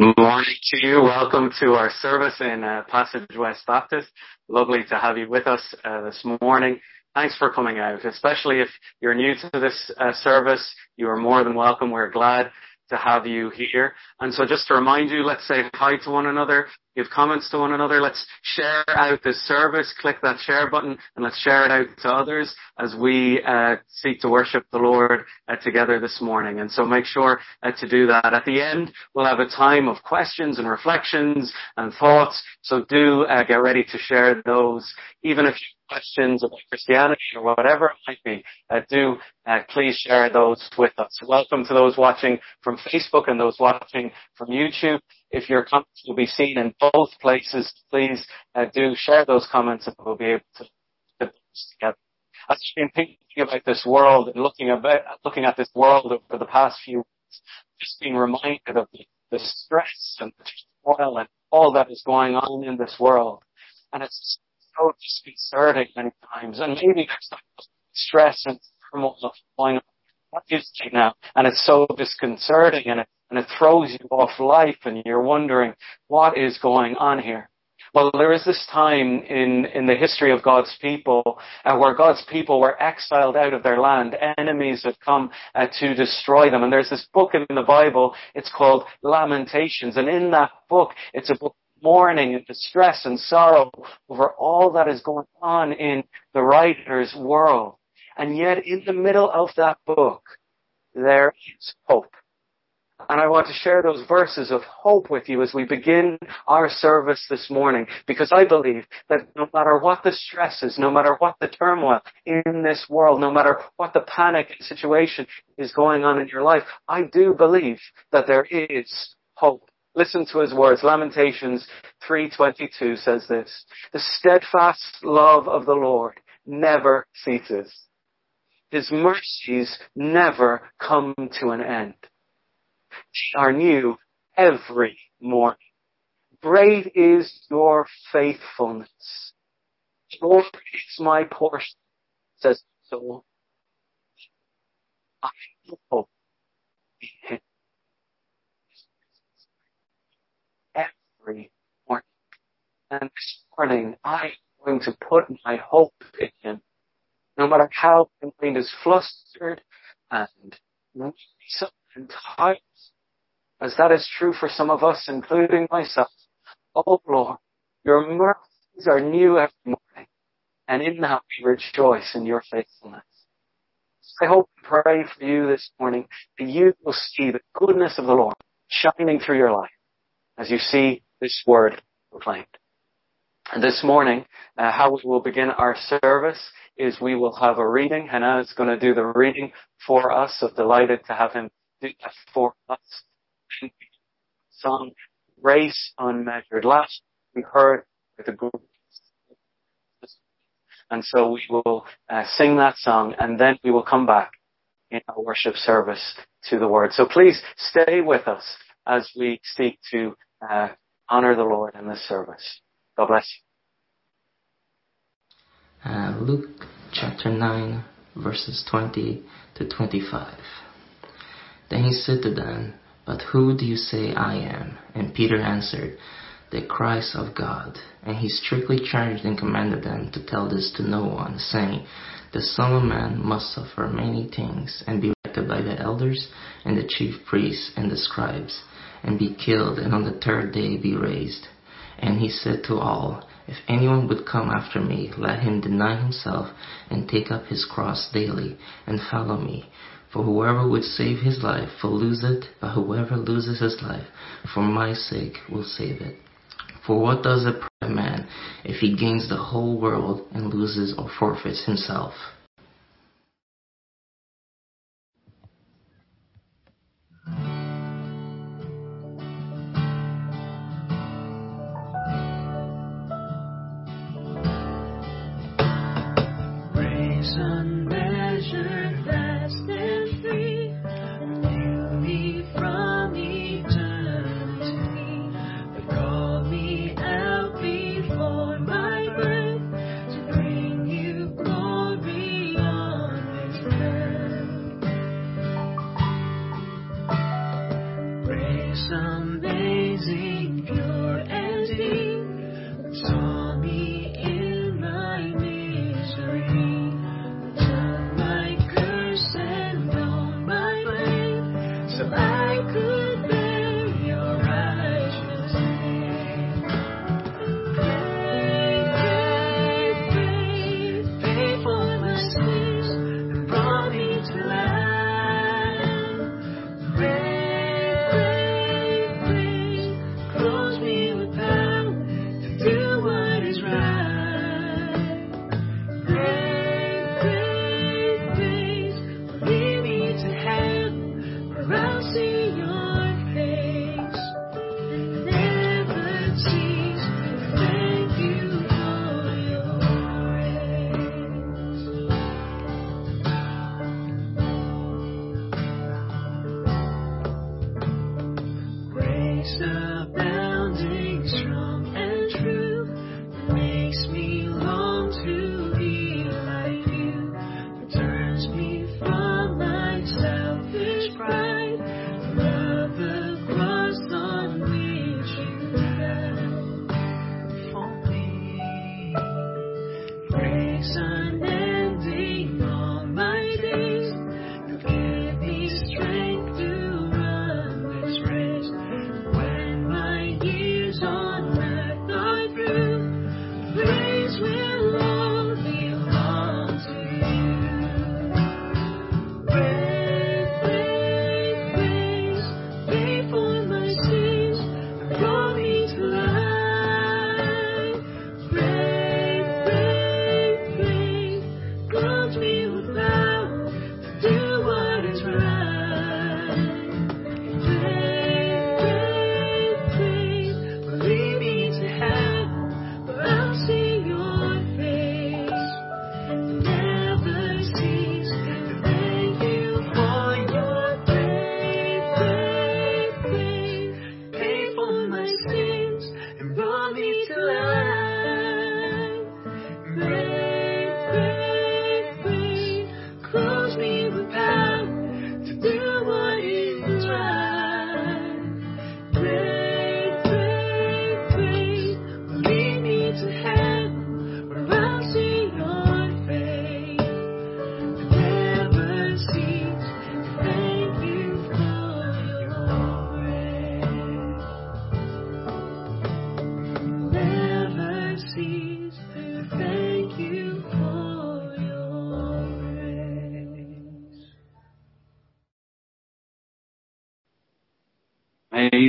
Good morning to you. Welcome to our service in uh, Passage West Baptist. Lovely to have you with us uh, this morning. Thanks for coming out, especially if you're new to this uh, service. You are more than welcome. We're glad to have you here. And so just to remind you, let's say hi to one another, give comments to one another. Let's share out this service. Click that share button and let's share it out to others as we uh, seek to worship the Lord uh, together this morning. And so make sure uh, to do that. At the end, we'll have a time of questions and reflections and thoughts. So do uh, get ready to share those, even if you questions about Christianity or whatever it might be, uh, do uh, please share those with us. Welcome to those watching from Facebook and those watching from YouTube. If your comments will be seen in both places, please uh, do share those comments and we'll be able to put those together. I've been thinking about this world and looking about looking at this world over the past few weeks, just being reminded of the, the stress and the turmoil and all that is going on in this world. And it's so disconcerting many times. And maybe there's stress and turmoil going on what is it now? And it's so disconcerting and it, and it throws you off life and you're wondering what is going on here. Well, there is this time in, in the history of God's people uh, where God's people were exiled out of their land. Enemies had come uh, to destroy them. And there's this book in the Bible. It's called Lamentations. And in that book, it's a book mourning and distress and sorrow over all that is going on in the writer's world. And yet in the middle of that book, there is hope. And I want to share those verses of hope with you as we begin our service this morning, because I believe that no matter what the stress is, no matter what the turmoil in this world, no matter what the panic situation is going on in your life, I do believe that there is hope Listen to his words. Lamentations 3:22 says this: "The steadfast love of the Lord never ceases. His mercies never come to an end. They are new every morning. Great is your faithfulness. Lord is my portion," says the soul. I him. Every morning. And this morning, I'm going to put my hope in Him. No matter how my mind is flustered and and tired, as that is true for some of us, including myself. Oh Lord, your mercies are new every morning, and in that we rejoice in your faithfulness. I hope and pray for you this morning that you will see the goodness of the Lord shining through your life as you see this word proclaimed. This morning, uh, how we will begin our service is we will have a reading. Hannah is going to do the reading for us. So delighted to have him do that for us. Song Grace Unmeasured. Last we heard with a group. And so we will uh, sing that song and then we will come back in our worship service to the word. So please stay with us as we seek to uh, honor the Lord in this service. God bless you. Uh, Luke chapter 9, verses 20 to 25. Then he said to them, But who do you say I am? And Peter answered, The Christ of God. And he strictly charged and commanded them to tell this to no one, saying, The Son of Man must suffer many things, and be rejected by the elders, and the chief priests, and the scribes and be killed, and on the third day be raised. And he said to all, If anyone would come after me, let him deny himself and take up his cross daily and follow me. For whoever would save his life will lose it, but whoever loses his life for my sake will save it. For what does it profit a man if he gains the whole world and loses or forfeits himself?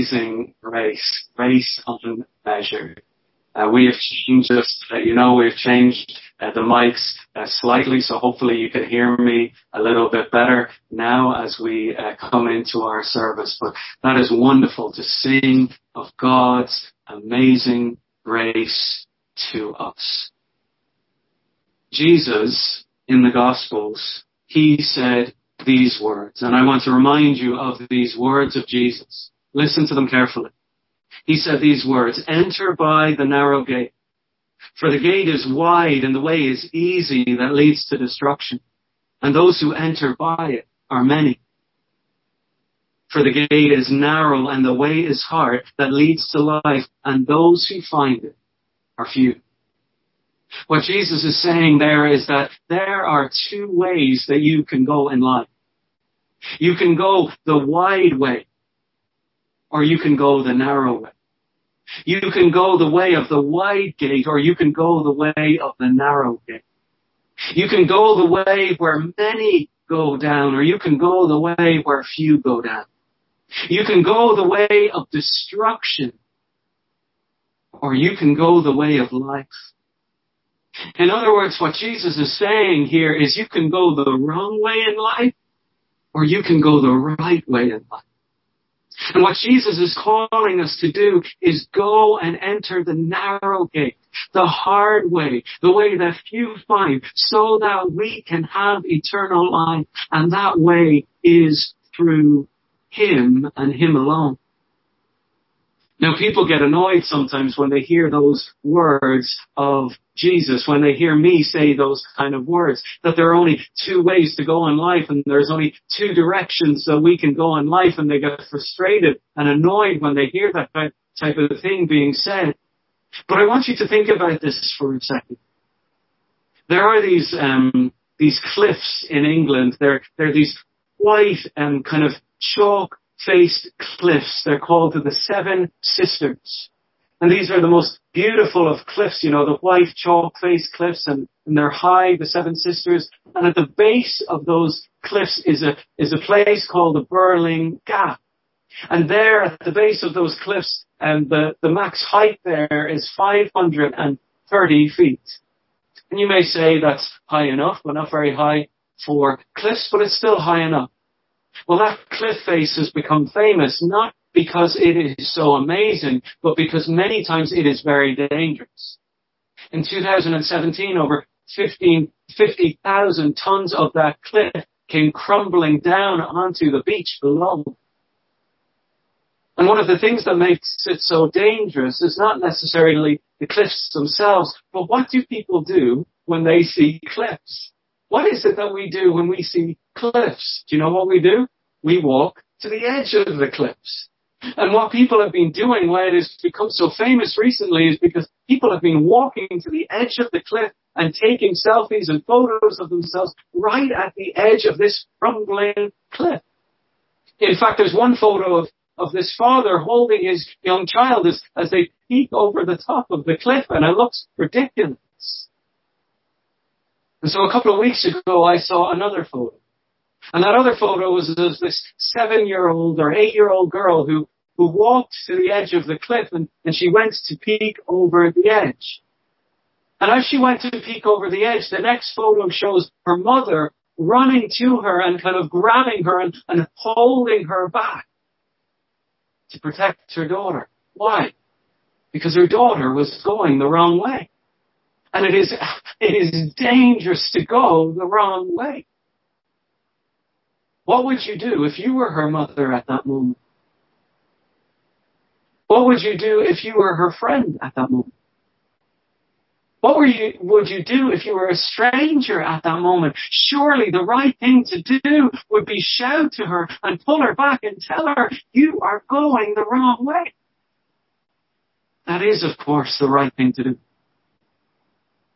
Amazing grace, grace unmeasured. Uh, we have changed, uh, you know, we've changed uh, the mics uh, slightly, so hopefully you can hear me a little bit better now as we uh, come into our service. But that is wonderful to sing of God's amazing grace to us. Jesus in the Gospels, he said these words, and I want to remind you of these words of Jesus. Listen to them carefully. He said these words, enter by the narrow gate. For the gate is wide and the way is easy that leads to destruction. And those who enter by it are many. For the gate is narrow and the way is hard that leads to life and those who find it are few. What Jesus is saying there is that there are two ways that you can go in life. You can go the wide way or you can go the narrow way. You can go the way of the wide gate or you can go the way of the narrow gate. You can go the way where many go down or you can go the way where few go down. You can go the way of destruction or you can go the way of life. In other words, what Jesus is saying here is you can go the wrong way in life or you can go the right way in life. And what Jesus is calling us to do is go and enter the narrow gate, the hard way, the way that few find, so that we can have eternal life. And that way is through Him and Him alone. Now people get annoyed sometimes when they hear those words of Jesus, when they hear me say those kind of words, that there are only two ways to go in life and there's only two directions that we can go in life and they get frustrated and annoyed when they hear that type of thing being said. But I want you to think about this for a second. There are these, um, these cliffs in England. There are these white and kind of chalk faced cliffs. They're called the Seven Sisters. And these are the most beautiful of cliffs, you know, the white chalk faced cliffs and, and they're high, the Seven Sisters. And at the base of those cliffs is a, is a place called the Birling Gap. And there at the base of those cliffs, and the, the max height there is 530 feet. And you may say that's high enough, but not very high for cliffs, but it's still high enough. Well, that cliff face has become famous not because it is so amazing, but because many times it is very dangerous. In 2017, over 50,000 tons of that cliff came crumbling down onto the beach below. And one of the things that makes it so dangerous is not necessarily the cliffs themselves, but what do people do when they see cliffs? What is it that we do when we see cliffs? Do you know what we do? We walk to the edge of the cliffs. And what people have been doing, why it has become so famous recently, is because people have been walking to the edge of the cliff and taking selfies and photos of themselves right at the edge of this crumbling cliff. In fact, there's one photo of, of this father holding his young child as, as they peek over the top of the cliff, and it looks ridiculous. And so a couple of weeks ago, I saw another photo. And that other photo was of this seven-year-old or eight-year-old girl who, who walked to the edge of the cliff and, and she went to peek over the edge. And as she went to peek over the edge, the next photo shows her mother running to her and kind of grabbing her and, and holding her back to protect her daughter. Why? Because her daughter was going the wrong way. And it is, it is dangerous to go the wrong way. What would you do if you were her mother at that moment? What would you do if you were her friend at that moment? What were you, would you do if you were a stranger at that moment? Surely the right thing to do would be shout to her and pull her back and tell her, you are going the wrong way. That is, of course, the right thing to do.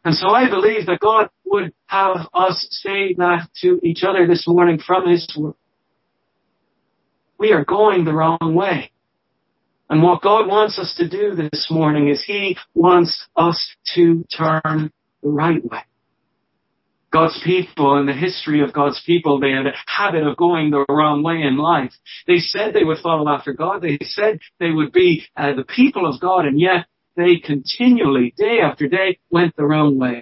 And so I believe that God would have us say that to each other this morning from His Word. We are going the wrong way. And what God wants us to do this morning is He wants us to turn the right way. God's people and the history of God's people, they had a habit of going the wrong way in life. They said they would follow after God. They said they would be uh, the people of God, and yet they continually, day after day, went the wrong way.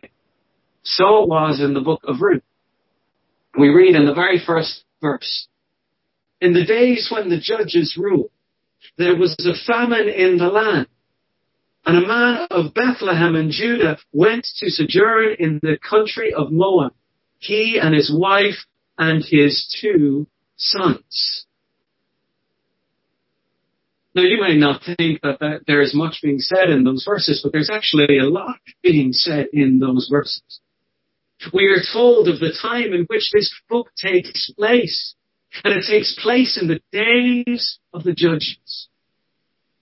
So it was in the book of Ruth. We read in the very first verse, In the days when the judges ruled, there was a famine in the land. And a man of Bethlehem in Judah went to sojourn in the country of Moab, he and his wife and his two sons. Now you may not think that, that there is much being said in those verses, but there's actually a lot being said in those verses. We are told of the time in which this book takes place. And it takes place in the days of the judges.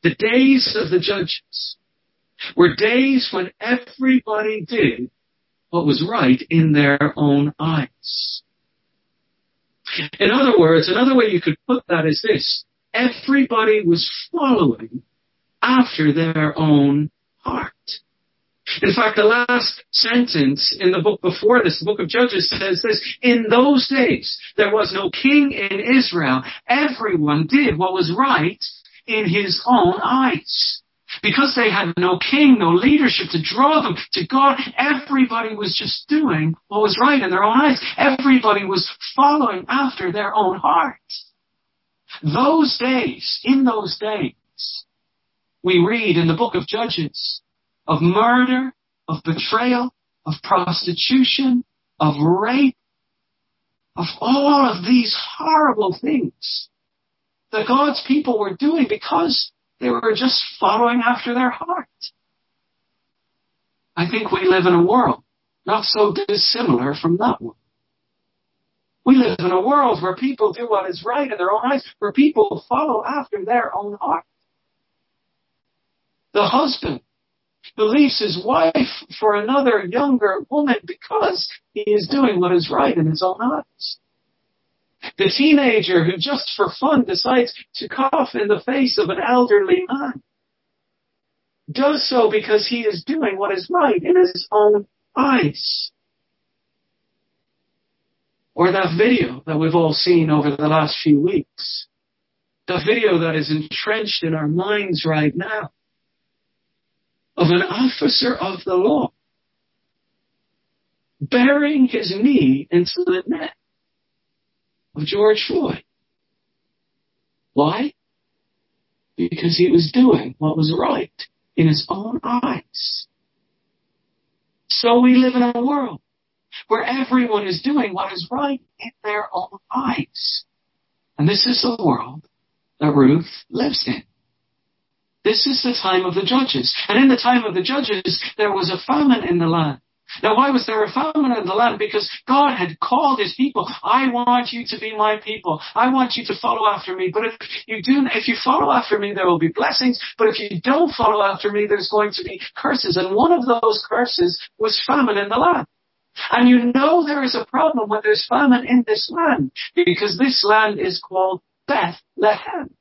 The days of the judges were days when everybody did what was right in their own eyes. In other words, another way you could put that is this. Everybody was following after their own heart. In fact, the last sentence in the book before this, the book of Judges says this, in those days, there was no king in Israel. Everyone did what was right in his own eyes. Because they had no king, no leadership to draw them to God, everybody was just doing what was right in their own eyes. Everybody was following after their own heart. Those days, in those days, we read in the book of Judges of murder, of betrayal, of prostitution, of rape, of all of these horrible things that God's people were doing because They were just following after their heart. I think we live in a world not so dissimilar from that one. We live in a world where people do what is right in their own eyes, where people follow after their own heart. The husband leaves his wife for another younger woman because he is doing what is right in his own eyes. The teenager who just for fun decides to cough in the face of an elderly man does so because he is doing what is right in his own eyes. Or that video that we've all seen over the last few weeks. The video that is entrenched in our minds right now of an officer of the law burying his knee into the neck of George Floyd. Why? Because he was doing what was right in his own eyes. So we live in a world where everyone is doing what is right in their own eyes. And this is the world that Ruth lives in. This is the time of the judges. And in the time of the judges, there was a famine in the land. Now, why was there a famine in the land? Because God had called his people. I want you to be my people. I want you to follow after me. But if you do, if you follow after me, there will be blessings. But if you don't follow after me, there's going to be curses. And one of those curses was famine in the land. And you know there is a problem when there's famine in this land because this land is called Bethlehem.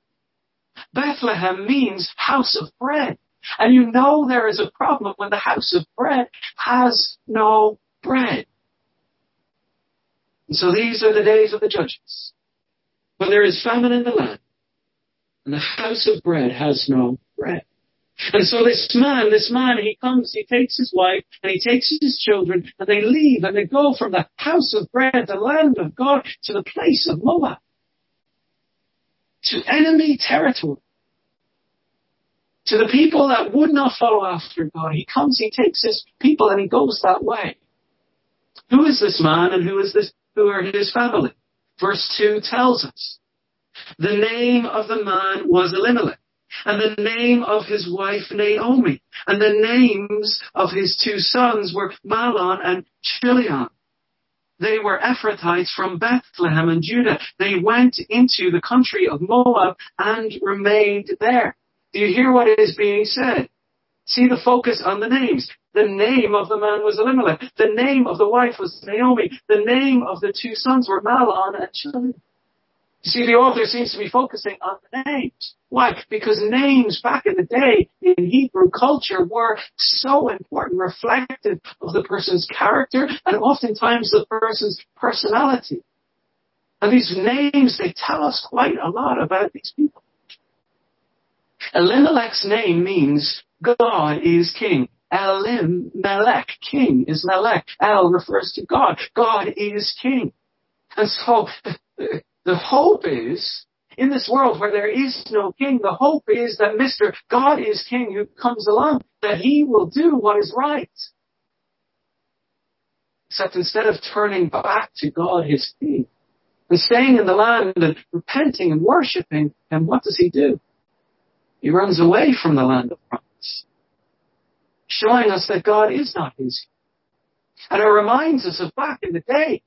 Bethlehem means house of bread. And you know there is a problem when the house of bread has no bread. And so these are the days of the judges. When there is famine in the land and the house of bread has no bread. And so this man, this man, he comes, he takes his wife and he takes his children and they leave and they go from the house of bread, the land of God, to the place of Moab. To enemy territory to the people that would not follow after God. He comes, he takes his people and he goes that way. Who is this man and who is this, who are his family? Verse 2 tells us. The name of the man was Elimelech, and the name of his wife Naomi, and the names of his two sons were Mahlon and Chilion. They were Ephrathites from Bethlehem and Judah. They went into the country of Moab and remained there. Do you hear what is being said? See the focus on the names. The name of the man was Elimelech. The name of the wife was Naomi. The name of the two sons were Mahlon and Chilion. You see, the author seems to be focusing on the names. Why? Because names back in the day in Hebrew culture were so important, reflective of the person's character and oftentimes the person's personality. And these names, they tell us quite a lot about these people. Elimelech's name means God is king. Elim Melech, king is Melech. El refers to God. God is king. And so the hope is, in this world where there is no king, the hope is that Mr. God is king who comes along, that he will do what is right. Except instead of turning back to God his king and staying in the land and repenting and worshipping, and what does he do? He runs away from the land of promise, showing us that God is not his. king. And it reminds us of back in the day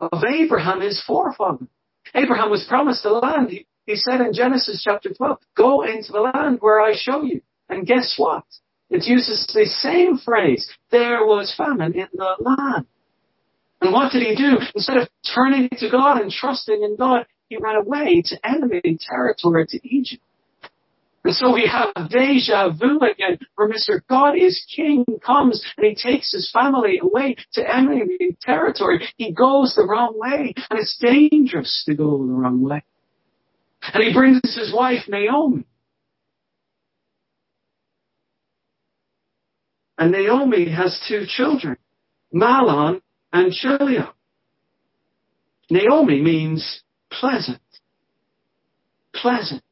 of Abraham, his forefather. Abraham was promised a land. He, he said in Genesis chapter 12, go into the land where I show you. And guess what? It uses the same phrase. There was famine in the land. And what did he do? Instead of turning to God and trusting in God, he ran away to enemy territory to Egypt. And so we have deja vu again, where Mr. God is King comes and he takes his family away to enemy territory. He goes the wrong way, and it's dangerous to go the wrong way. And he brings his wife Naomi. And Naomi has two children, Mahlon and Chilion. Naomi means pleasant. Pleasant.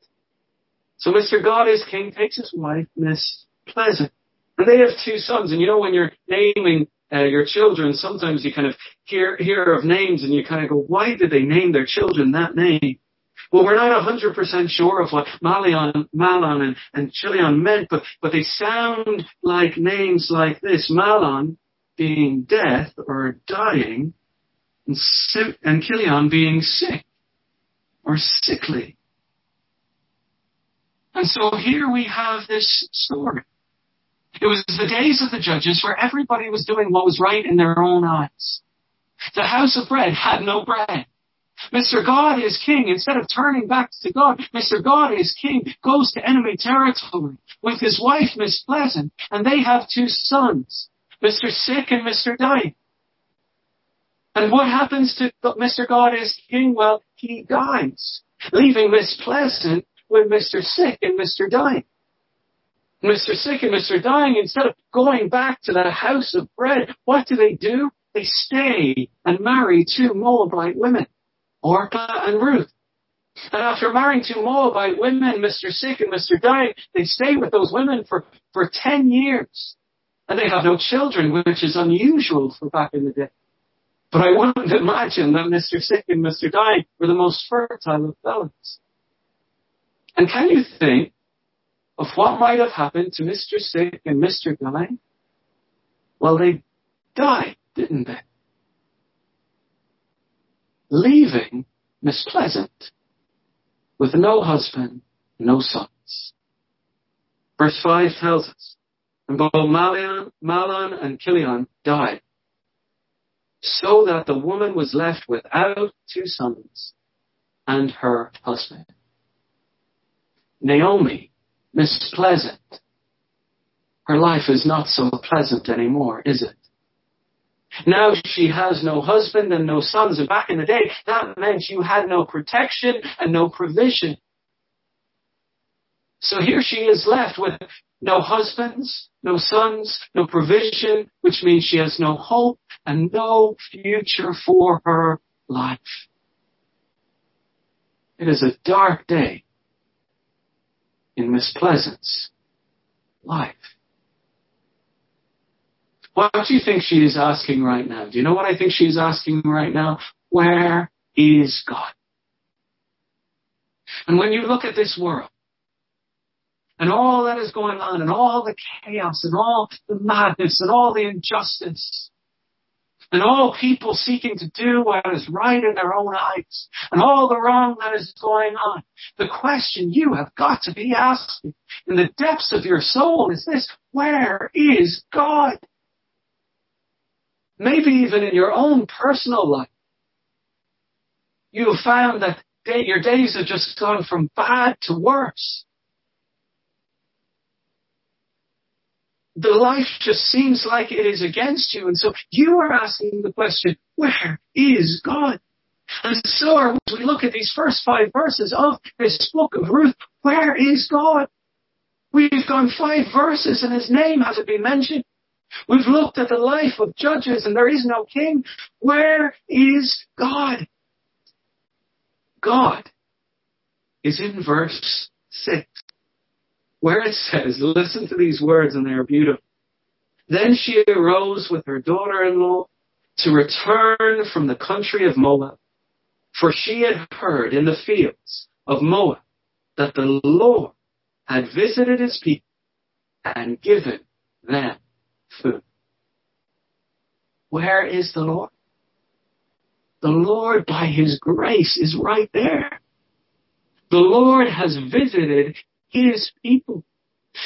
So Mr. God is King takes his wife, Miss Pleasant. And they have two sons. And you know, when you're naming uh, your children, sometimes you kind of hear, hear of names and you kind of go, why did they name their children that name? Well, we're not 100% sure of what Malion, Mahlon and, and Chilion meant, but, but they sound like names like this. Mahlon being death or dying, and, and Chilion being sick or sickly. And so here we have this story. It was the days of the judges where everybody was doing what was right in their own eyes. The house of bread had no bread. Mr. God is king. Instead of turning back to God, Mr. God is king goes to enemy territory with his wife, Miss Pleasant, and they have two sons, Mr. Sick and Mr. Dying. And what happens to Mr. God is king? Well, he dies, leaving Miss Pleasant with Mr. Sick and Mr. Dying. Mr. Sick and Mr. Dying, instead of going back to the house of bread, what do they do? They stay and marry two Moabite women, Orpah and Ruth. And after marrying two Moabite women, Mr. Sick and Mr. Dying, they stay with those women for, for 10 years. And they have no children, which is unusual for back in the day. But I wouldn't imagine that Mr. Sick and Mr. Dying were the most fertile of fellows. And can you think of what might have happened to Mr. Sick and Mr. Dying? Well, they died, didn't they? Leaving Miss Pleasant with no husband, no sons. Verse 5 tells us, and both Mahlon, Mahlon and Chilion died, so that the woman was left without two sons and her husband. Naomi Miss Pleasant. Her life is not so pleasant anymore, is it? Now she has no husband and no sons. And back in the day, that meant you had no protection and no provision. So here she is left with no husbands, no sons, no provision, which means she has no hope and no future for her life. It is a dark day in Miss Pleasant's life. What do you think she is asking right now? Do you know what I think she's asking right now? Where is God? And when you look at this world, and all that is going on, and all the chaos, and all the madness, and all the injustice, and all people seeking to do what is right in their own eyes, and all the wrong that is going on. The question you have got to be asking in the depths of your soul is this, where is God? Maybe even in your own personal life, you have found that your days have just gone from bad to worse. The life just seems like it is against you. And so you are asking the question, where is God? And so as we look at these first five verses of this book of Ruth, where is God? We've gone five verses and his name hasn't been mentioned. We've looked at the life of judges and there is no king. Where is God? God is in verse six where it says, listen to these words and they are beautiful. Then she arose with her daughter-in-law to return from the country of Moab, for she had heard in the fields of Moab that the Lord had visited his people and given them food. Where is the Lord? The Lord, by his grace, is right there. The Lord has visited his people.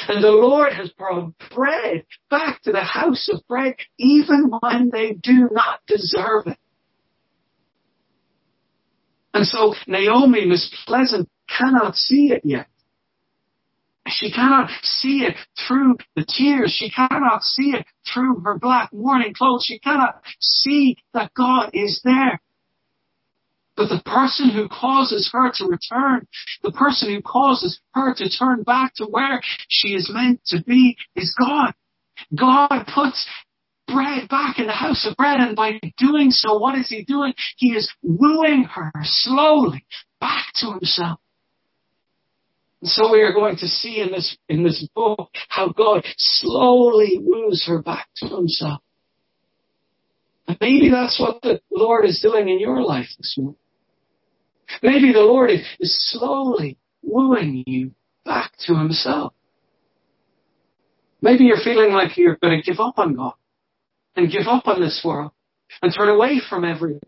And the Lord has brought bread back to the house of bread even when they do not deserve it. And so Naomi, Miss Pleasant, cannot see it yet. She cannot see it through the tears. She cannot see it through her black mourning clothes. She cannot see that God is there. But the person who causes her to return, the person who causes her to turn back to where she is meant to be is God. God puts bread back in the house of bread and by doing so, what is he doing? He is wooing her slowly back to himself. And so we are going to see in this, in this book how God slowly woos her back to himself. And maybe that's what the Lord is doing in your life this morning. Maybe the Lord is slowly wooing you back to himself. Maybe you're feeling like you're going to give up on God and give up on this world and turn away from everything.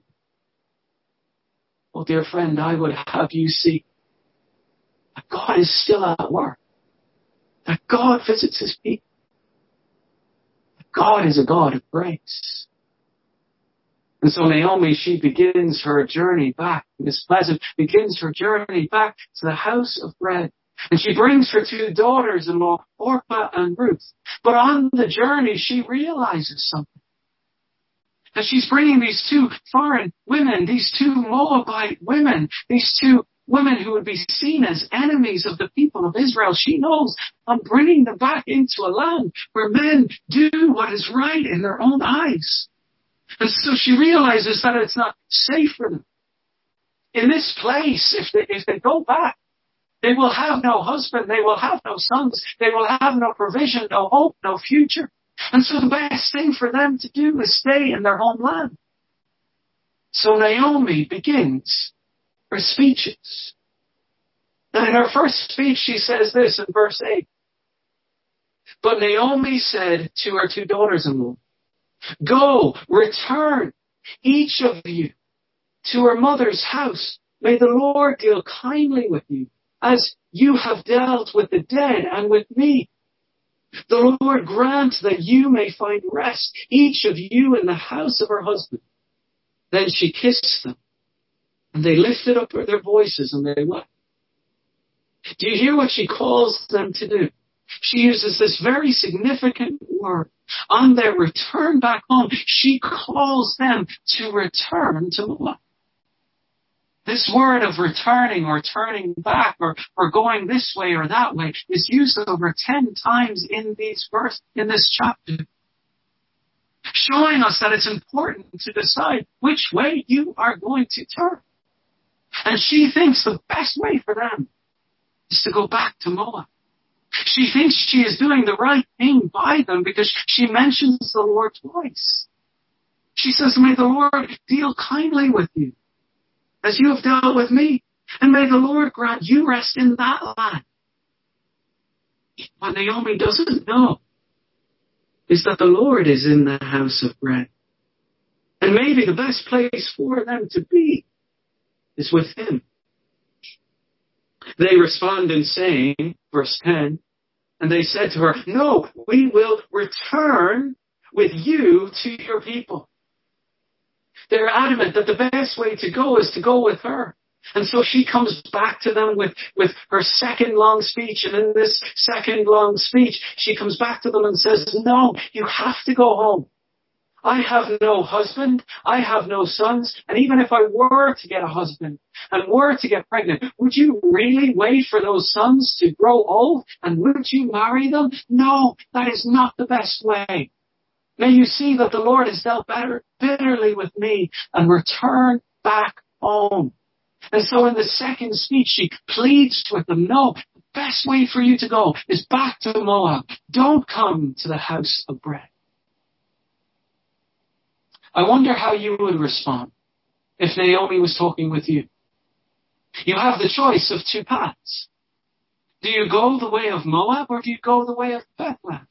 Well, dear friend, I would have you see that God is still at work. That God visits his people. That God is a God of grace. And so Naomi, she begins her journey back. Miss Pleasant begins her journey back to the house of bread. And she brings her two daughters-in-law, Orpah and Ruth. But on the journey, she realizes something. That she's bringing these two foreign women, these two Moabite women, these two women who would be seen as enemies of the people of Israel. She knows I'm bringing them back into a land where men do what is right in their own eyes. And so she realizes that it's not safe for them. In this place, if they, if they go back, they will have no husband, they will have no sons, they will have no provision, no hope, no future. And so the best thing for them to do is stay in their homeland. So Naomi begins her speeches. And in her first speech, she says this in verse 8. But Naomi said to her two daughters-in-law, Go, return, each of you, to her mother's house. May the Lord deal kindly with you, as you have dealt with the dead and with me. The Lord grant that you may find rest, each of you in the house of her husband. Then she kissed them, and they lifted up their voices and they wept. Do you hear what she calls them to do? She uses this very significant word. On their return back home, she calls them to return to Moab. This word of returning or turning back or, or going this way or that way is used over ten times in these verse, in this chapter. Showing us that it's important to decide which way you are going to turn. And she thinks the best way for them is to go back to Moab. She thinks she is doing the right thing by them because she mentions the Lord twice. She says, may the Lord deal kindly with you as you have dealt with me. And may the Lord grant you rest in that land. What Naomi doesn't know is that the Lord is in the house of bread. And maybe the best place for them to be is with Him. They respond in saying, verse 10, and they said to her, no, we will return with you to your people. They're adamant that the best way to go is to go with her. And so she comes back to them with, with her second long speech. And in this second long speech, she comes back to them and says, no, you have to go home. I have no husband. I have no sons. And even if I were to get a husband and were to get pregnant, would you really wait for those sons to grow old? And would you marry them? No, that is not the best way. May you see that the Lord has dealt better, bitterly with me and return back home. And so in the second speech, she pleads with them, no, the best way for you to go is back to Moab. Don't come to the house of bread. I wonder how you would respond if Naomi was talking with you. You have the choice of two paths. Do you go the way of Moab or do you go the way of Bethlehem?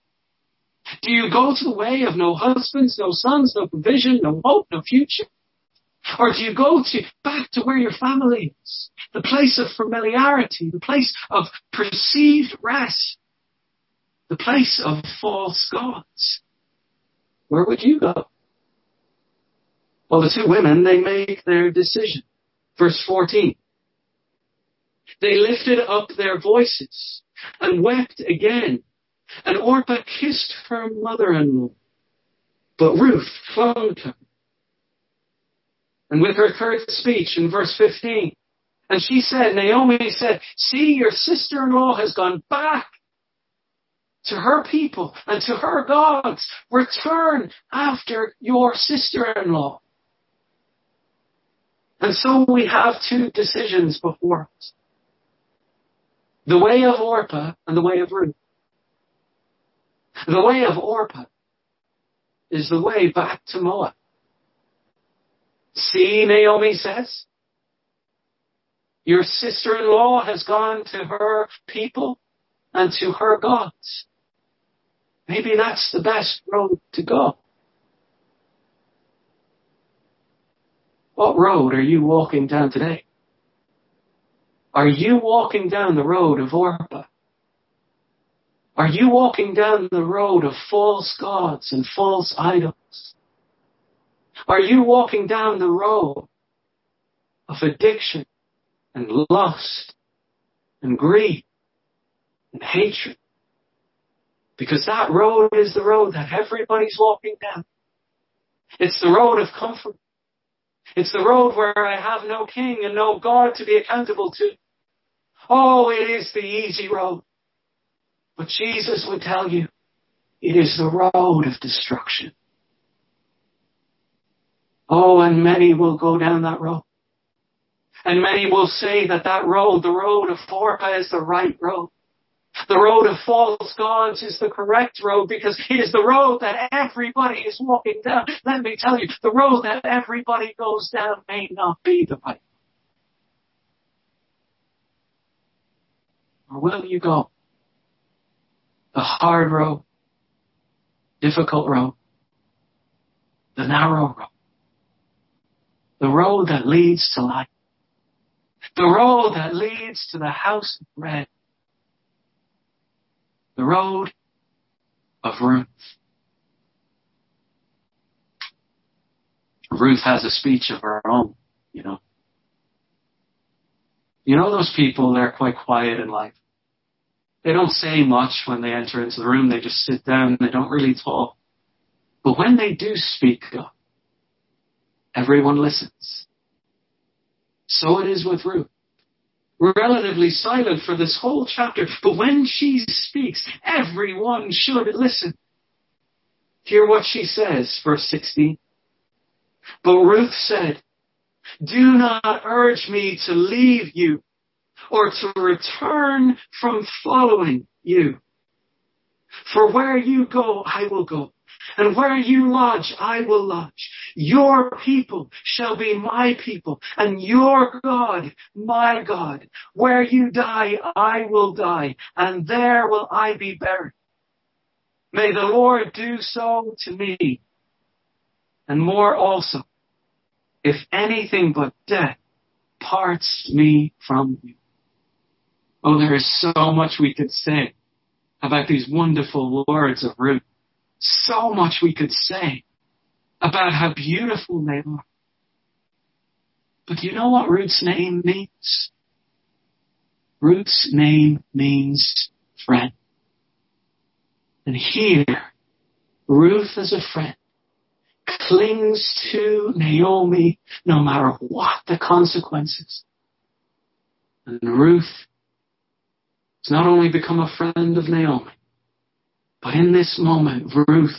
Do you go to the way of no husbands, no sons, no provision, no hope, no future? Or do you go to back to where your family is? The place of familiarity, the place of perceived rest, the place of false gods. Where would you go? Well, the two women, they make their decision. Verse 14. They lifted up their voices and wept again. And Orpah kissed her mother-in-law. But Ruth clung to her. And with her third speech in verse 15, and she said, Naomi said, see, your sister-in-law has gone back to her people and to her gods. Return after your sister-in-law. And so we have two decisions before us. The way of Orpah and the way of Ruth. The way of Orpah is the way back to Moab. See, Naomi says, Your sister-in-law has gone to her people and to her gods. Maybe that's the best road to go. What road are you walking down today? Are you walking down the road of Orpah? Are you walking down the road of false gods and false idols? Are you walking down the road of addiction and lust and greed and hatred? Because that road is the road that everybody's walking down. It's the road of comfort. It's the road where I have no king and no God to be accountable to. Oh, it is the easy road. But Jesus would tell you, it is the road of destruction. Oh, and many will go down that road. And many will say that that road, the road of Orpah is the right road. The road of false gods is the correct road because it is the road that everybody is walking down. Let me tell you, the road that everybody goes down may not be the right. Or will you go the hard road, difficult road, the narrow road, the road that leads to life, the road that leads to the house of bread, the road of Ruth. Ruth has a speech of her own, you know. You know those people, they're quite quiet in life. They don't say much when they enter into the room. They just sit down. They don't really talk. But when they do speak, everyone listens. So it is with Ruth. Relatively silent for this whole chapter, but when she speaks, everyone should listen. Hear what she says, verse 16. But Ruth said, Do not urge me to leave you or to return from following you. For where you go, I will go. And where you lodge, I will lodge. Your people shall be my people, and your God, my God. Where you die, I will die, and there will I be buried. May the Lord do so to me, and more also, if anything but death parts me from you. Oh, there is so much we could say about these wonderful words of Ruth. So much we could say about how beautiful they are. But do you know what Ruth's name means? Ruth's name means friend. And here, Ruth as a friend clings to Naomi no matter what the consequences. And Ruth has not only become a friend of Naomi, but in this moment, Ruth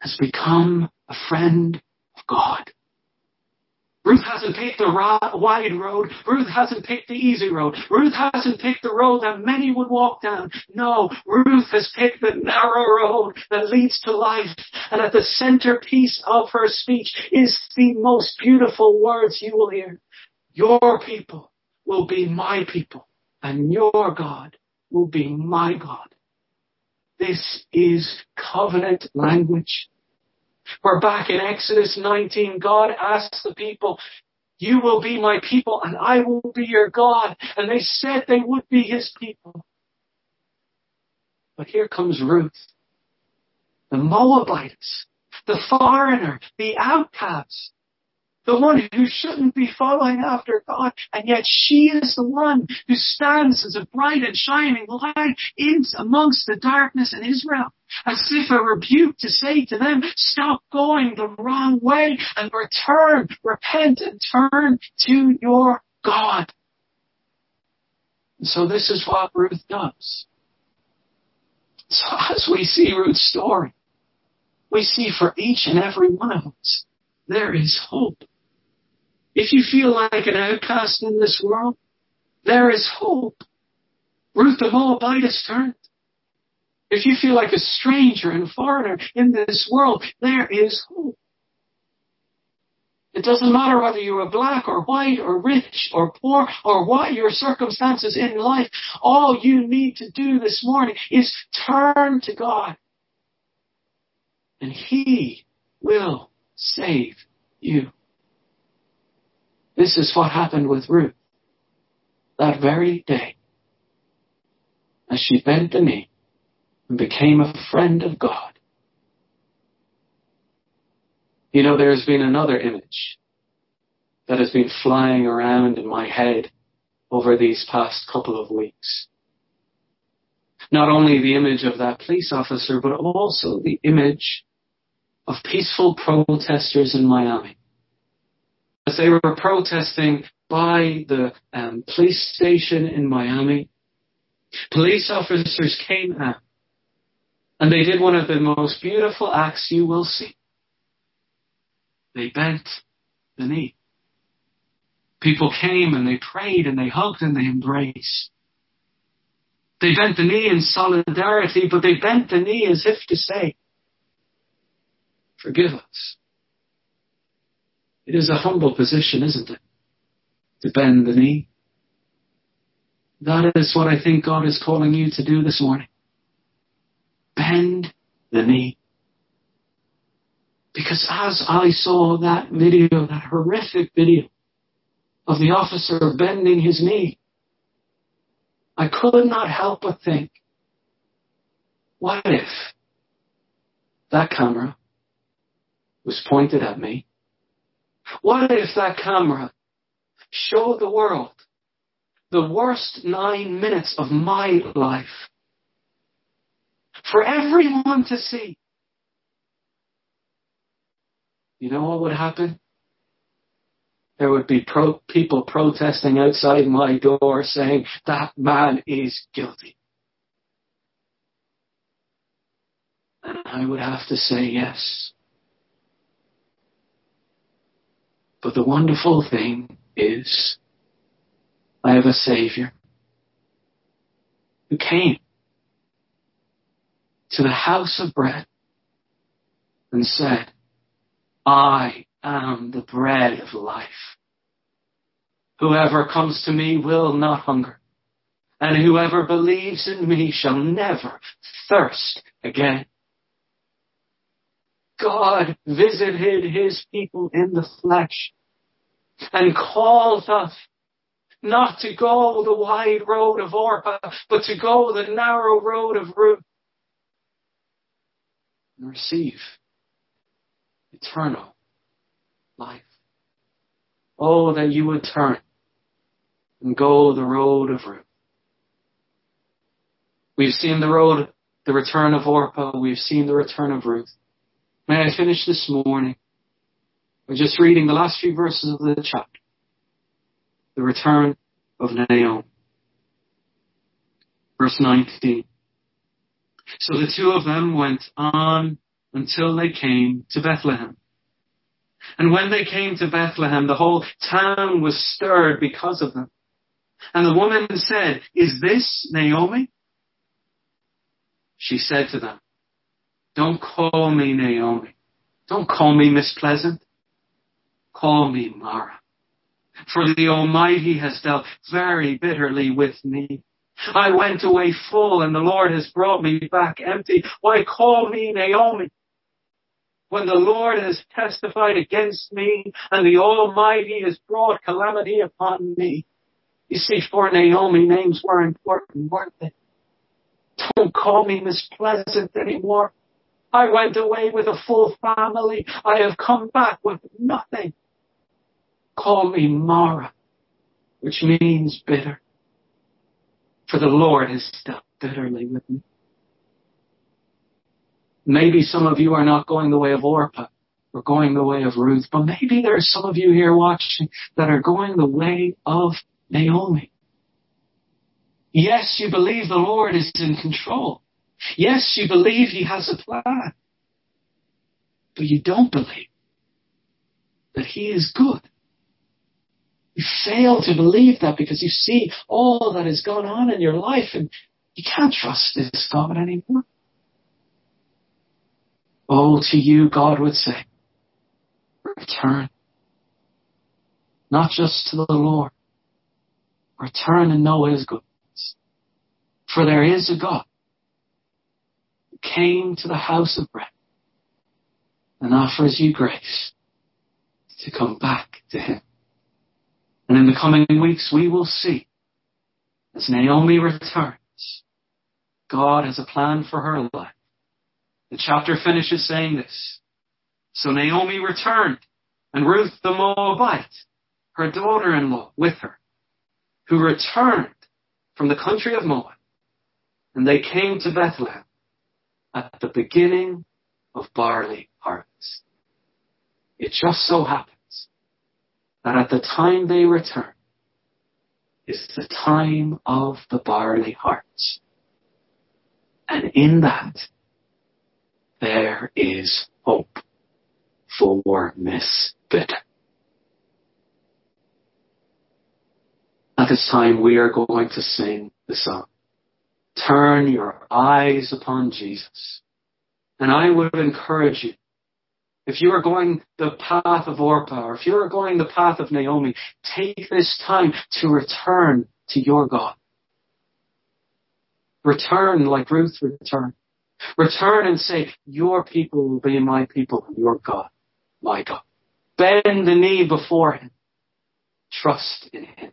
has become a friend of God. Ruth hasn't picked the wide road. Ruth hasn't picked the easy road. Ruth hasn't picked the road that many would walk down. No, Ruth has picked the narrow road that leads to life. And at the centerpiece of her speech is the most beautiful words you will hear. Your people will be my people and your God will be my God. This is covenant language. We're back in Exodus 19. God asks the people, you will be my people and I will be your God. And they said they would be his people. But here comes Ruth, the Moabitess, the foreigner, the outcast, the one who shouldn't be following after God, and yet she is the one who stands as a bright and shining light in amongst the darkness in Israel, as if a rebuke to say to them, stop going the wrong way and return, repent and turn to your God. And so this is what Ruth does. So as we see Ruth's story, we see for each and every one of us, there is hope. If you feel like an outcast in this world, there is hope. Ruth the Moabitess turned. If you feel like a stranger and foreigner in this world, there is hope. It doesn't matter whether you are black or white or rich or poor or what your circumstances in life. All you need to do this morning is turn to God. And He will save you. This is what happened with Ruth that very day as she bent the knee and became a friend of God. You know, there's been another image that has been flying around in my head over these past couple of weeks. Not only the image of that police officer, but also the image of peaceful protesters in Miami. As they were protesting by the um, police station in Miami, police officers came out and they did one of the most beautiful acts you will see. They bent the knee. People came and they prayed and they hugged and they embraced. They bent the knee in solidarity, but they bent the knee as if to say, forgive us. It is a humble position, isn't it? To bend the knee. That is what I think God is calling you to do this morning. Bend the knee. Because as I saw that video, that horrific video of the officer bending his knee, I could not help but think, what if that camera was pointed at me? What if that camera showed the world the worst nine minutes of my life for everyone to see? You know what would happen? There would be pro- people protesting outside my door saying, that man is guilty. And I would have to say yes. But the wonderful thing is, I have a Savior who came to the house of bread and said, I am the bread of life. Whoever comes to me will not hunger, and whoever believes in me shall never thirst again. God visited his people in the flesh and called us not to go the wide road of Orpah, but to go the narrow road of Ruth and receive eternal life. Oh, that you would turn and go the road of Ruth. We've seen the road, the return of Orpah. We've seen the return of Ruth. May I finish this morning by just reading the last few verses of the chapter. The return of Naomi. Verse 19. So the two of them went on until they came to Bethlehem. And when they came to Bethlehem, the whole town was stirred because of them. And the woman said, Is this Naomi? She said to them, Don't call me Naomi. Don't call me Miss Pleasant. Call me Mara. For the Almighty has dealt very bitterly with me. I went away full and the Lord has brought me back empty. Why call me Naomi? when the Lord has testified against me and the Almighty has brought calamity upon me. You see, for Naomi, names were important, weren't they? Don't call me Miss Pleasant anymore. I went away with a full family. I have come back with nothing. Call me Mara, which means bitter. For the Lord has dealt bitterly with me. Maybe some of you are not going the way of Orpah or going the way of Ruth, but maybe there are some of you here watching that are going the way of Naomi. Yes, you believe the Lord is in control. Yes, you believe He has a plan. But you don't believe that He is good. You fail to believe that because you see all that has gone on in your life and you can't trust this God anymore. Oh, to you, God would say, return. not just to the Lord. Return and know his goodness. For there is a God came to the house of bread and offers you grace to come back to him. And in the coming weeks we will see as Naomi returns, God has a plan for her life. The chapter finishes saying this. So Naomi returned and Ruth the Moabite her daughter-in-law with her, who returned from the country of Moab, and they came to Bethlehem at the beginning of barley harvest. It just so happens that at the time they return is the time of the barley harvest. And in that, there is hope for Miss Bitter. At this time, we are going to sing the song. Turn your eyes upon Jesus. And I would encourage you, if you are going the path of Orpah, or if you are going the path of Naomi, take this time to return to your God. Return like Ruth returned. Return and say, your people will be my people, your God, my God. Bend the knee before him. Trust in him.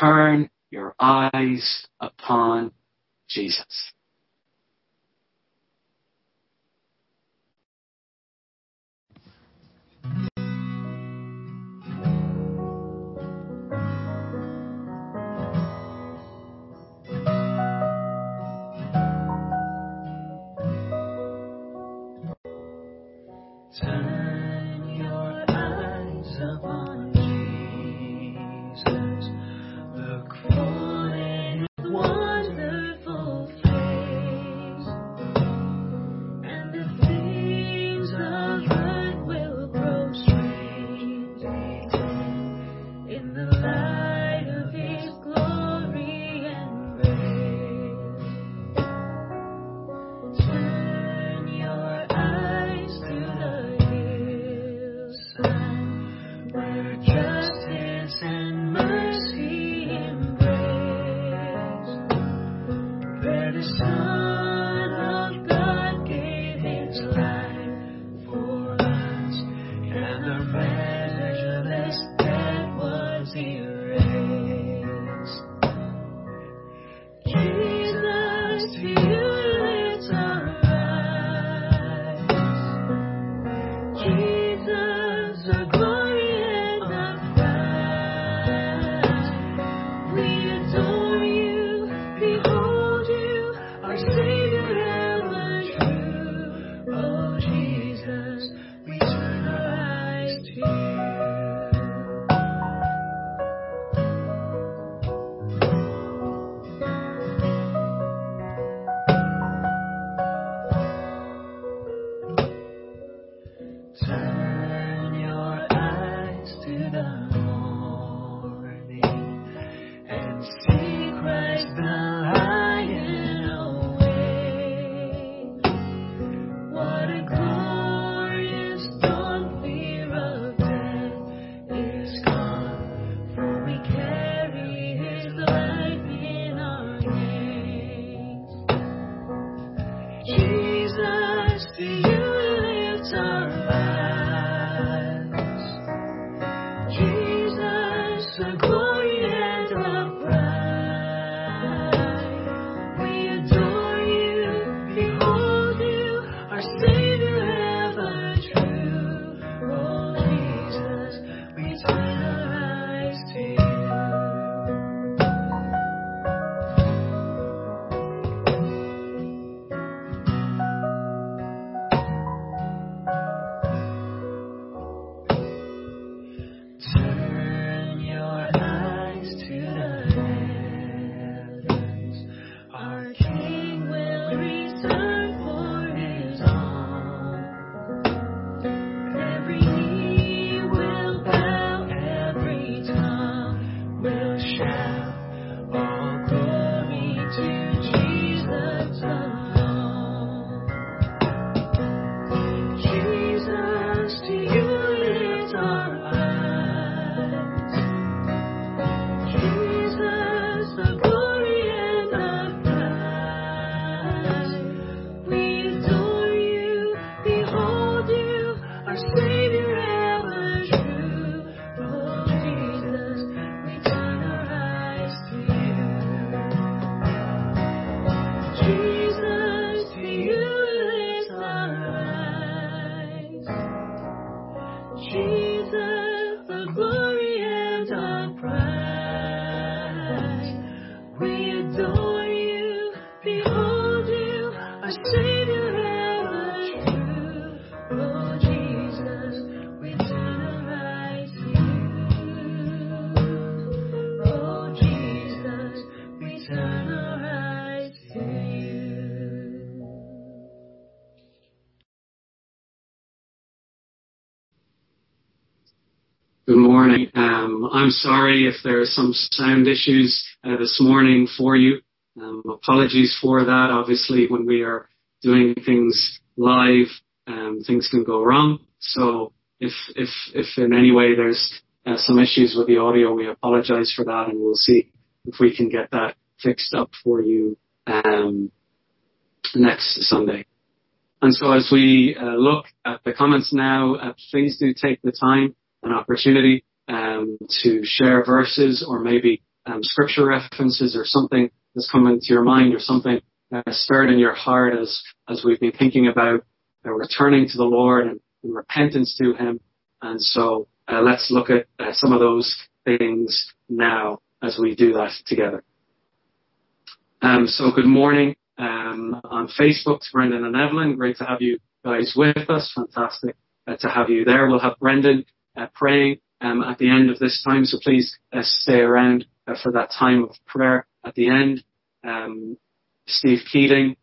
Turn your eyes upon Jesus. Christ. I'm sorry if there are some sound issues uh, this morning for you. Um, apologies for that. Obviously, when we are doing things live, um, things can go wrong. So if if if in any way there's uh, some issues with the audio, we apologize for that, and we'll see if we can get that fixed up for you um, next Sunday. And so as we uh, look at the comments now, uh, please do take the time and opportunity um, to share verses or maybe um, scripture references or something that's come into your mind or something uh, stirred in your heart as as we've been thinking about uh, returning to the Lord and, and, repentance to Him. And so uh, let's look at uh, some of those things now as we do that together. Um, so good morning um, on Facebook to Brendan and Evelyn. Great to have you guys with us. Fantastic uh, to have you there. We'll have Brendan uh, praying um, at the end of this time, so please uh, stay around uh, for that time of prayer at the end. Um, Steve Keating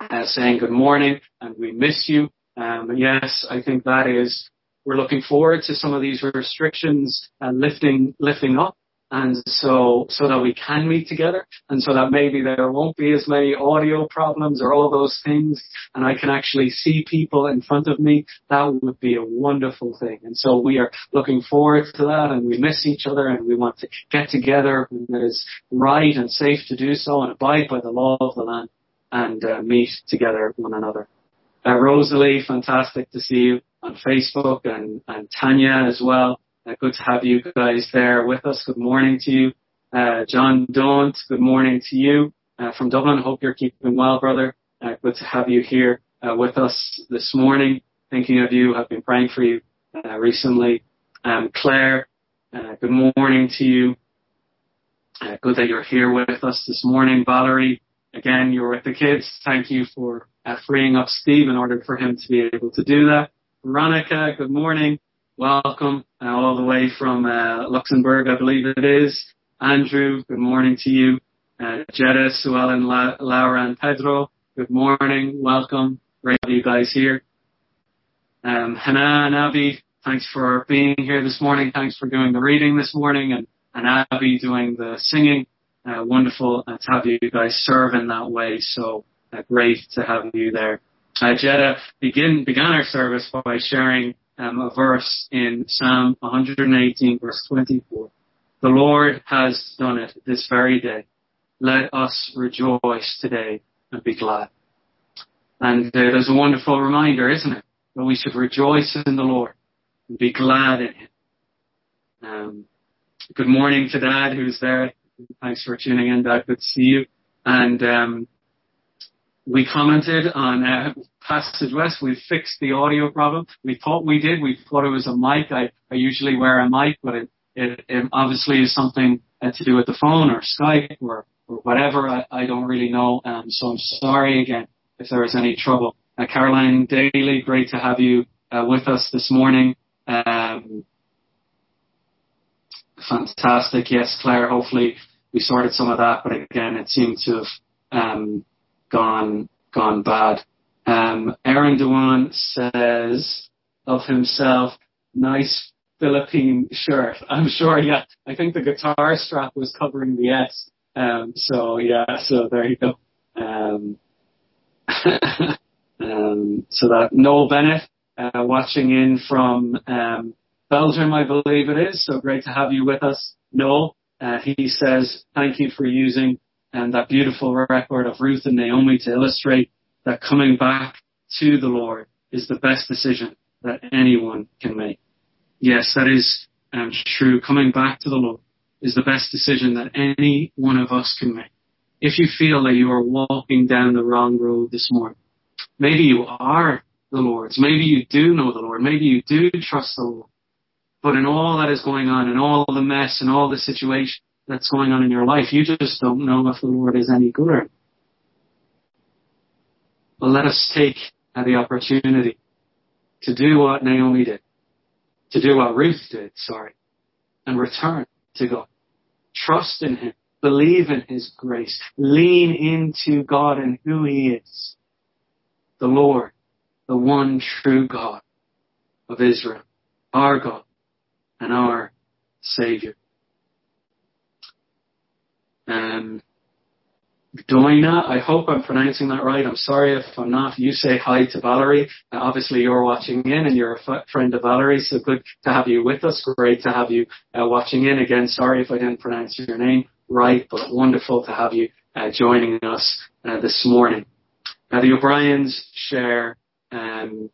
uh, saying good morning and we miss you. Um, yes, I think that is. We're looking forward to some of these restrictions lifting lifting up and so so that we can meet together and so that maybe there won't be as many audio problems or all those things and I can actually see people in front of me that would be a wonderful thing. And so we are looking forward to that and we miss each other and we want to get together when it is right and safe to do so and abide by the law of the land and uh, meet together one another. Uh, Rosalie fantastic to see you on Facebook and, and Tanya as well uh, good to have you guys there with us. Good morning to you. Uh, John Daunt, good morning to you uh, from Dublin. Hope you're keeping well, brother. Uh, good to have you here uh, with us this morning. Thinking of you, I've been praying for you uh, recently. Um, Claire, good morning to you. good that you're here with us this morning. Valerie, again, you're with the kids. Thank you for freeing up Steve in order for him to be able to do that. Veronica, good morning welcome uh, all the way from uh, Luxembourg, I believe it is. Andrew, good morning to you. Uh, Jetta, Sue Ellen, La- Laura, and Pedro, good morning. Welcome. Great to have you guys here. Um, Hannah and Abby, thanks for being here this morning. Thanks for doing the reading this morning and, and Abby doing the singing. Uh, wonderful to have you guys serve in that way. So uh, great to have you there. Uh, Jetta begin, began our service by sharing um, a verse in Psalm 118 verse 24. The Lord has done it this very day. Let us rejoice today and be glad. And uh, there's a wonderful reminder, isn't it? That we should rejoice in the Lord and be glad in Him. Um, good morning to Dad, who's there. Thanks for tuning in, Dad. Good to see you. And um, we commented on uh, Passage West. We fixed the audio problem. We thought we did. We thought it was a mic. I, I usually wear a mic, but it, it, it obviously is something uh, to do with the phone or Skype or, or whatever. I, I don't really know. Um, so I'm sorry again if there is any trouble. Uh, Caroline Daly, great to have you uh, with us this morning. Um, fantastic. Yes, Claire, hopefully we sorted some of that, but again, it seemed to have um, gone gone bad. Um, Aaron Dewan says of himself, nice Philippine shirt. I'm sure, yeah. I think the guitar strap was covering the S. Um, so yeah, so there you go. Um, um, so that Noel Bennett, uh, watching in from, um, Belgium, I believe it is. So great to have you with us, Noel. Uh, he says, thank you for using and that beautiful record of Ruth and Naomi to illustrate that coming back to the Lord is the best decision that anyone can make. Yes, that is um, true. Coming back to the Lord is the best decision that any one of us can make. If you feel that you are walking down the wrong road this morning, maybe you are the Lord's. Maybe you do know the Lord. Maybe you do trust the Lord. But in all that is going on, in all the mess and all the situation, that's going on in your life. You just don't know if the Lord is any good. But let us take the opportunity to do what Naomi did, to do what Ruth did, sorry, and return to God. Trust in Him. Believe in His grace. Lean into God and who He is. The Lord, the one true God of Israel, our God and our Savior. Doina, I hope I'm pronouncing that right. I'm sorry if I'm not. You say hi to Valerie. Uh, obviously, you're watching in and you're a f- friend of Valerie, so good to have you with us. Great to have you uh, watching in. Again, sorry if I didn't pronounce your name right, but wonderful to have you uh, joining us uh, this morning. Now, the O'Briens share um,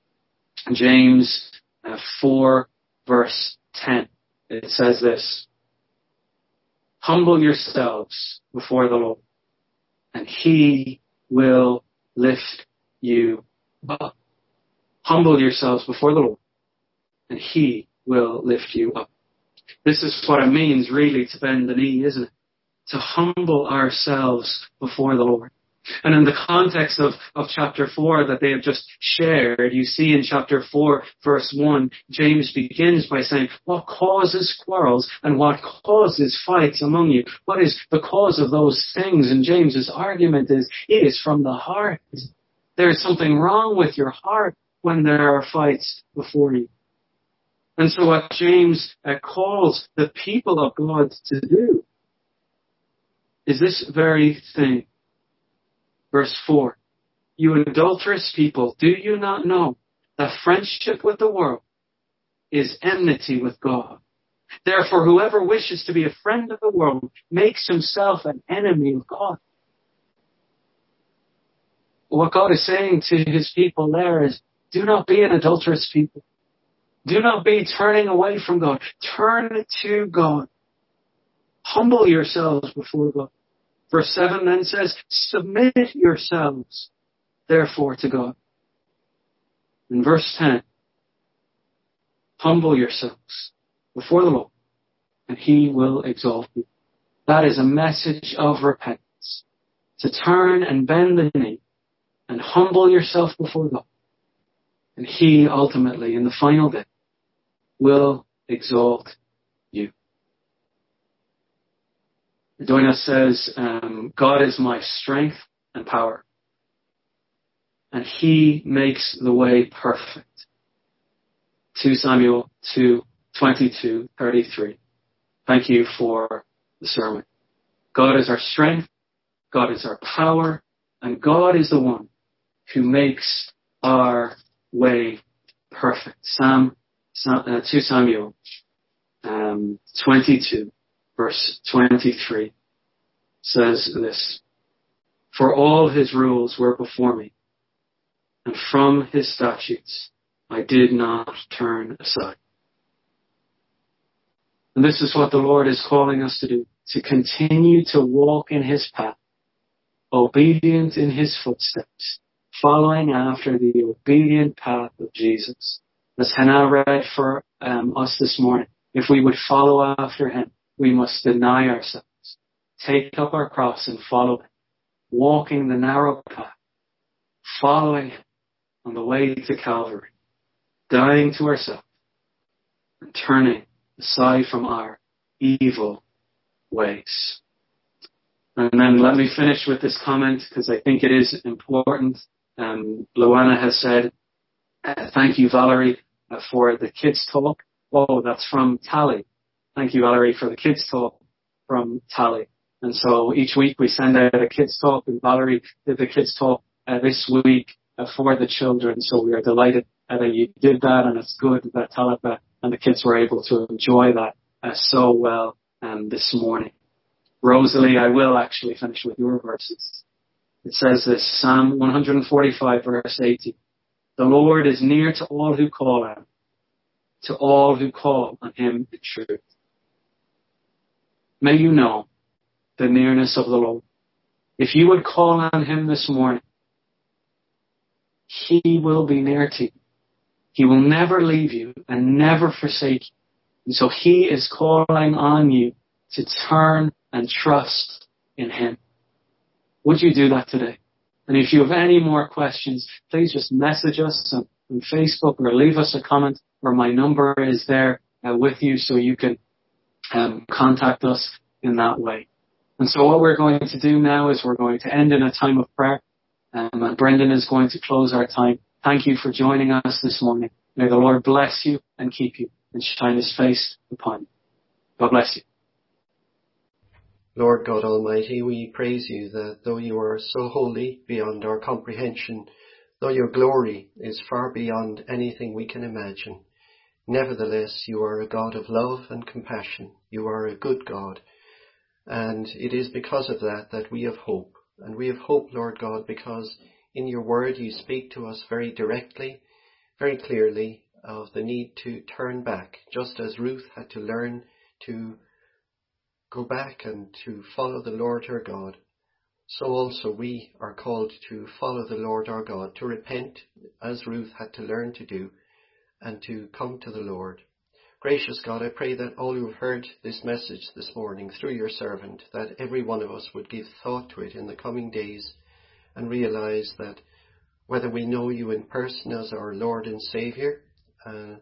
James uh, 4, verse 10. It says this Humble yourselves before the Lord and he will lift you up. Humble yourselves before the Lord and he will lift you up. This is what it means really to bend the knee, isn't it? To humble ourselves before the Lord. And in the context of, of chapter 4 that they have just shared, you see in chapter 4 verse 1, James begins by saying, what causes quarrels and what causes fights among you? What is the cause of those things? And James's argument is, it is from the heart. There is something wrong with your heart when there are fights before you. And so what James uh, calls the people of God to do is this very thing Verse 4. You adulterous people, do you not know that friendship with the world is enmity with God? Therefore, whoever wishes to be a friend of the world makes himself an enemy of God. What God is saying to his people there is, do not be an adulterous people. Do not be turning away from God. Turn to God. Humble yourselves before God. Verse 7 then says, Submit yourselves, therefore, to God. In verse 10, humble yourselves before the Lord, and He will exalt you. That is a message of repentance. To turn and bend the knee and humble yourself before God. And He ultimately, in the final day, will exalt you. Doina says, um, God is my strength and power. And he makes the way perfect. 2 Samuel 2, 22, 33. Thank you for the sermon. God is our strength. God is our power. And God is the one who makes our way perfect. Psalm, uh, 2 Samuel um, 22 verse 23 says this, For all his rules were before me, and from his statutes I did not turn aside. And this is what the Lord is calling us to do, to continue to walk in his path, obedient in his footsteps, following after the obedient path of Jesus. As Hannah read for um, us this morning, if we would follow after him, we must deny ourselves, take up our cross and follow him, walking the narrow path, following him on the way to Calvary, dying to ourselves, and turning aside from our evil ways. And then let me finish with this comment because I think it is important. Um, Luana has said, uh, thank you, Valerie, uh, for the kids talk. Oh, that's from Tally. Thank you, Valerie, for the kids talk from Tally. And so each week we send out a kids talk and Valerie did the kids talk uh, this week uh, for the children. So we are delighted uh, that you did that and it's good that Talitha and the kids were able to enjoy that uh, so well um, this morning. Rosalie, I will actually finish with your verses. It says this, Psalm 145 verse 80. The Lord is near to all who call him, to all who call on him in truth. May you know the nearness of the Lord. If you would call on Him this morning, He will be near to you. He will never leave you and never forsake you. And so He is calling on you to turn and trust in Him. Would you do that today? And if you have any more questions, please just message us on, on Facebook or leave us a comment or my number is there uh, with you so you can um, contact us in that way. And so what we're going to do now is we're going to end in a time of prayer. Um, and Brendan is going to close our time. Thank you for joining us this morning. May the Lord bless you and keep you and shine his face upon you. God bless you. Lord God Almighty, we praise you that though you are so holy beyond our comprehension, though your glory is far beyond anything we can imagine, nevertheless you are a God of love and compassion. You are a good God. And it is because of that that we have hope. And we have hope, Lord God, because in your word you speak to us very directly, very clearly of the need to turn back, just as Ruth had to learn to go back and to follow the Lord her God, so also we are called to follow the Lord our God, to repent as Ruth had to learn to do, and to come to the Lord. Gracious God, I pray that all who have heard this message this morning through your servant, that every one of us would give thought to it in the coming days and realize that whether we know you in person as our Lord and Saviour, uh,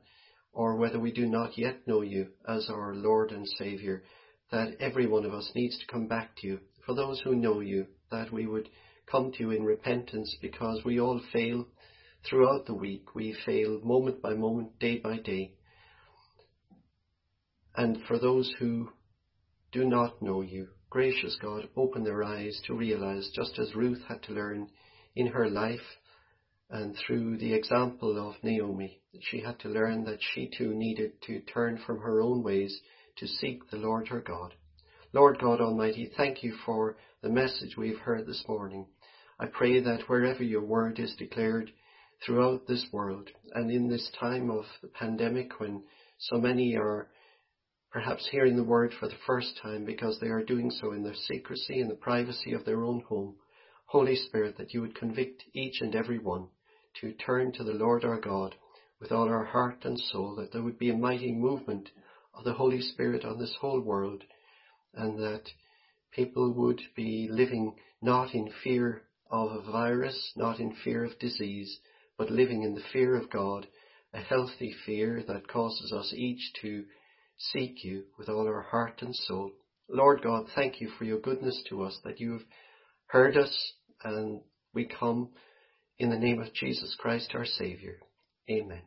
or whether we do not yet know you as our Lord and Saviour, that every one of us needs to come back to you. For those who know you, that we would come to you in repentance because we all fail throughout the week. We fail moment by moment, day by day. And for those who do not know you, gracious God, open their eyes to realize, just as Ruth had to learn in her life and through the example of Naomi, that she had to learn that she too needed to turn from her own ways to seek the Lord her God. Lord God Almighty, thank you for the message we've heard this morning. I pray that wherever your word is declared throughout this world and in this time of the pandemic when so many are perhaps hearing the word for the first time because they are doing so in the secrecy and the privacy of their own home, Holy Spirit, that you would convict each and every one to turn to the Lord our God with all our heart and soul, that there would be a mighty movement of the Holy Spirit on this whole world, and that people would be living not in fear of a virus, not in fear of disease, but living in the fear of God, a healthy fear that causes us each to seek you with all our heart and soul. Lord God, thank you for your goodness to us, that you have heard us, and we come in the name of Jesus Christ our Saviour. Amen.